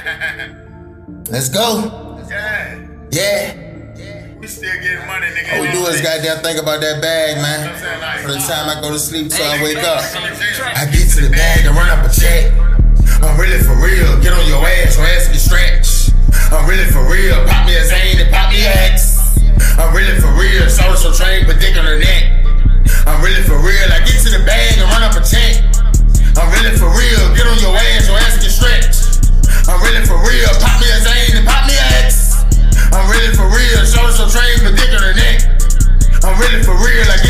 Let's go. Yeah. Yeah. We still getting money, nigga. All we do is goddamn think about that bag, man. From the uh, time I go to sleep till I wake up. I get to the bag and run up a check. I'm really for real. Get on your ass, your ass get stretched. I'm really for real. Pop me a Zane and pop me a X. I'm really for real. Social train, put dick on her neck. I'm really for real. I get to the bag and run up a check. really for real. Pop me a Zane and pop me a X. I'm really for real. Show some train, but dick on the neck. I'm really for real. I like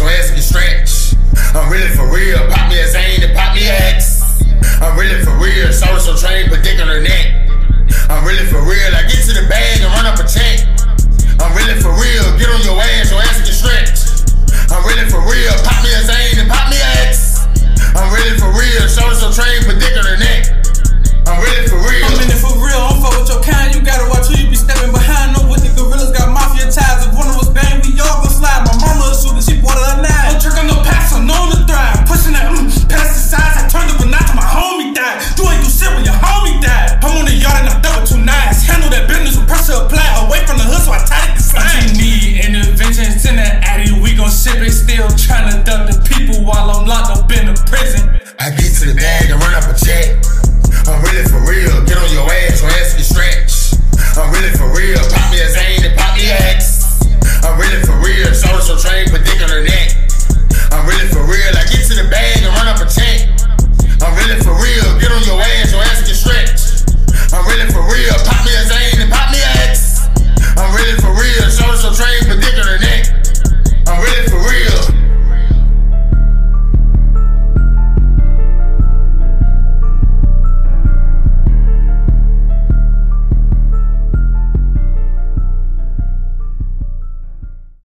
ass. I'm really for real. Pop me a Zane and pop me a X. I'm really for real. Show so train, but dick on her neck. wrist